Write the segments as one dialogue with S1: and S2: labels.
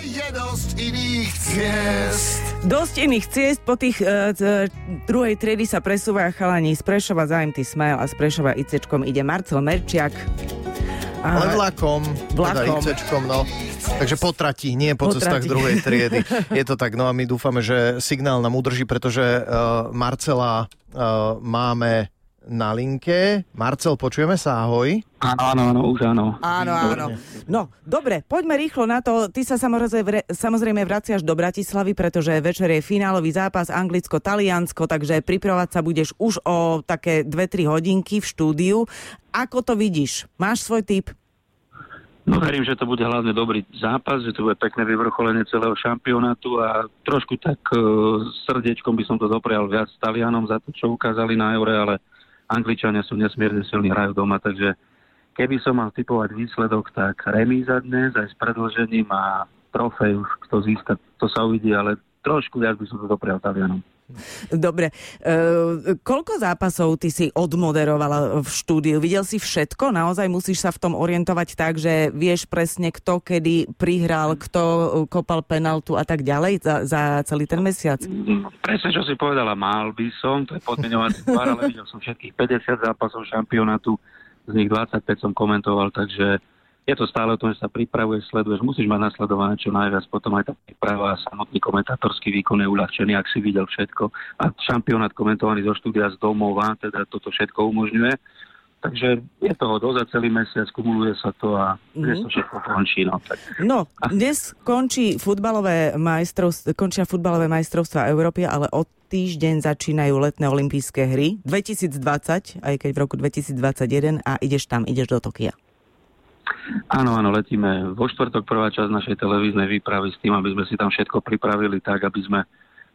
S1: je dosť iných ciest.
S2: Dosť iných ciest, po tých uh, druhej triedy sa presúva chalani z Prešova za MT Smile a z Prešova ICčkom ide Marcel Merčiak.
S3: Ale vlakom,
S2: Vlakom.
S3: teda ICčkom, no. Takže potratí, nie po
S2: Potratí.
S3: cestách druhej triedy. Je to tak, no a my dúfame, že signál nám udrží, pretože uh, Marcela uh, máme na linke. Marcel, počujeme sa, ahoj.
S4: Áno, áno, áno, už áno.
S2: Áno, áno. No, dobre, poďme rýchlo na to. Ty sa samozrejme, samozrejme vraciaš do Bratislavy, pretože večer je finálový zápas Anglicko-Taliansko, takže pripravovať sa budeš už o také 2-3 hodinky v štúdiu. Ako to vidíš? Máš svoj typ?
S4: No verím, že to bude hlavne dobrý zápas, že to bude pekné vyvrcholenie celého šampionátu a trošku tak uh, srdiečkom by som to doprial viac Talianom za to, čo ukázali na Eure, ale Angličania sú nesmierne silní, hrajú doma, takže keby som mal typovať výsledok, tak remíza dnes aj s predlžením a trofej už kto získa, to sa uvidí, ale trošku viac by som to doprial Talianom.
S2: Dobre. E, koľko zápasov ty si odmoderovala v štúdiu? Videl si všetko? Naozaj musíš sa v tom orientovať tak, že vieš presne kto kedy prihral, kto kopal penaltu a tak ďalej za, za celý ten mesiac?
S4: Presne, čo si povedala, mal by som, to je podmienovací tvar, ale videl som všetkých 50 zápasov šampionátu, z nich 25 som komentoval, takže je to stále o tom, že sa pripravuješ, sleduješ, musíš mať nasledované čo najviac, potom aj tá príprava a samotný komentátorský výkon je uľahčený, ak si videl všetko. A šampionát komentovaný zo štúdia z domova, teda toto všetko umožňuje. Takže je toho dosť za celý mesiac, kumuluje sa to a mm-hmm. dnes to všetko končí. No, tak.
S2: No, dnes končí futbalové majstrovst- končia futbalové majstrovstvá Európy, ale od týždeň začínajú letné olympijské hry 2020, aj keď v roku 2021 a ideš tam, ideš do Tokia.
S4: Áno, áno, letíme vo štvrtok prvá časť našej televíznej výpravy s tým, aby sme si tam všetko pripravili tak, aby sme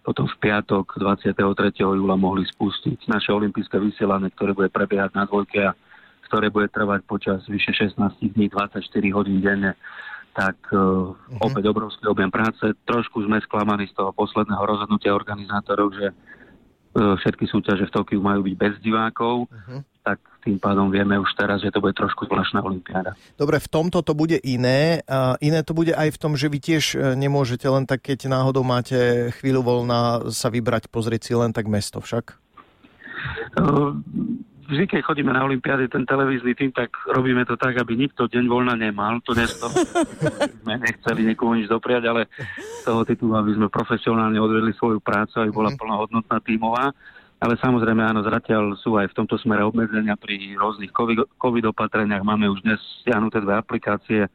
S4: potom v piatok 23. júla mohli spustiť naše olympijské vysielanie, ktoré bude prebiehať na dvojke a ktoré bude trvať počas vyše 16 dní, 24 hodín denne. Tak uh, uh-huh. opäť obrovský objem práce. Trošku sme sklamaní z toho posledného rozhodnutia organizátorov, že uh, všetky súťaže v Tokiu majú byť bez divákov. Uh-huh tak tým pádom vieme už teraz, že to bude trošku zvláštna olimpiáda.
S3: Dobre, v tomto to bude iné. A iné to bude aj v tom, že vy tiež e, nemôžete len tak, keď náhodou máte chvíľu voľna, sa vybrať, pozrieť si len tak mesto však?
S4: Vždy, keď chodíme na Olympiády, ten televízny tým, tak robíme to tak, aby nikto deň voľna nemal. To to sme nechceli nikomu nič dopriať, ale z toho titulu, aby sme profesionálne odvedli svoju prácu, aby bola plnohodnotná tímová. Ale samozrejme, áno, zatiaľ sú aj v tomto smere obmedzenia pri rôznych COVID, COVID opatreniach. Máme už dnes stiahnuté dve aplikácie,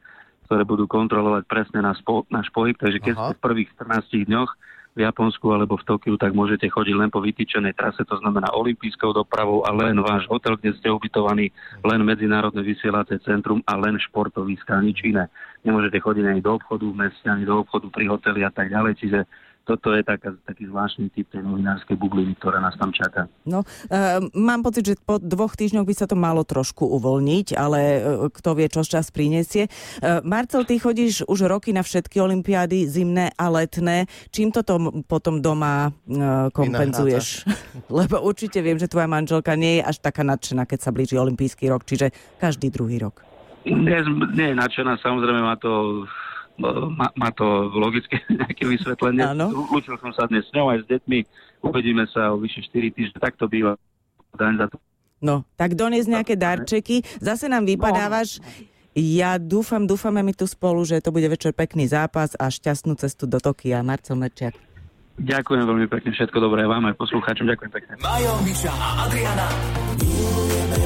S4: ktoré budú kontrolovať presne náš, po, náš pohyb. Takže keď ste v prvých 14 dňoch v Japonsku alebo v Tokiu, tak môžete chodiť len po vytýčenej trase, to znamená olimpijskou dopravou a len váš hotel, kde ste ubytovaní, len medzinárodné vysielacie centrum a len športoviska, nič iné. Nemôžete chodiť ani do obchodu v meste, ani do obchodu pri hoteli a tak ďalej. Čiže toto je taká, taký zvláštny typ tej novinárskej bubliny, ktorá nás tam čaká.
S2: No, e, mám pocit, že po dvoch týždňoch by sa to malo trošku uvoľniť, ale e, kto vie, čo čas prinesie. E, Marcel, ty chodíš už roky na všetky olympiády, zimné a letné. Čím toto potom doma e, kompenzuješ? Lebo určite viem, že tvoja manželka nie je až taká nadšená, keď sa blíži olympijský rok, čiže každý druhý rok.
S4: Nie, nie je nadšená, samozrejme má to má, má to logické nejaké vysvetlenie. Učil som sa dnes s ňou aj s deťmi. Uvedíme sa o vyše 4 týždne. Tak to býva. Daň za to.
S2: No, tak donies nejaké darčeky. Zase nám vypadávaš. Ja dúfam, dúfame my tu spolu, že to bude večer pekný zápas a šťastnú cestu do Tokia. Marcel Merčiak.
S4: Ďakujem veľmi pekne, všetko dobré vám aj poslucháčom. Ďakujem pekne.
S1: Majo, Miša a Adriana. Milujeme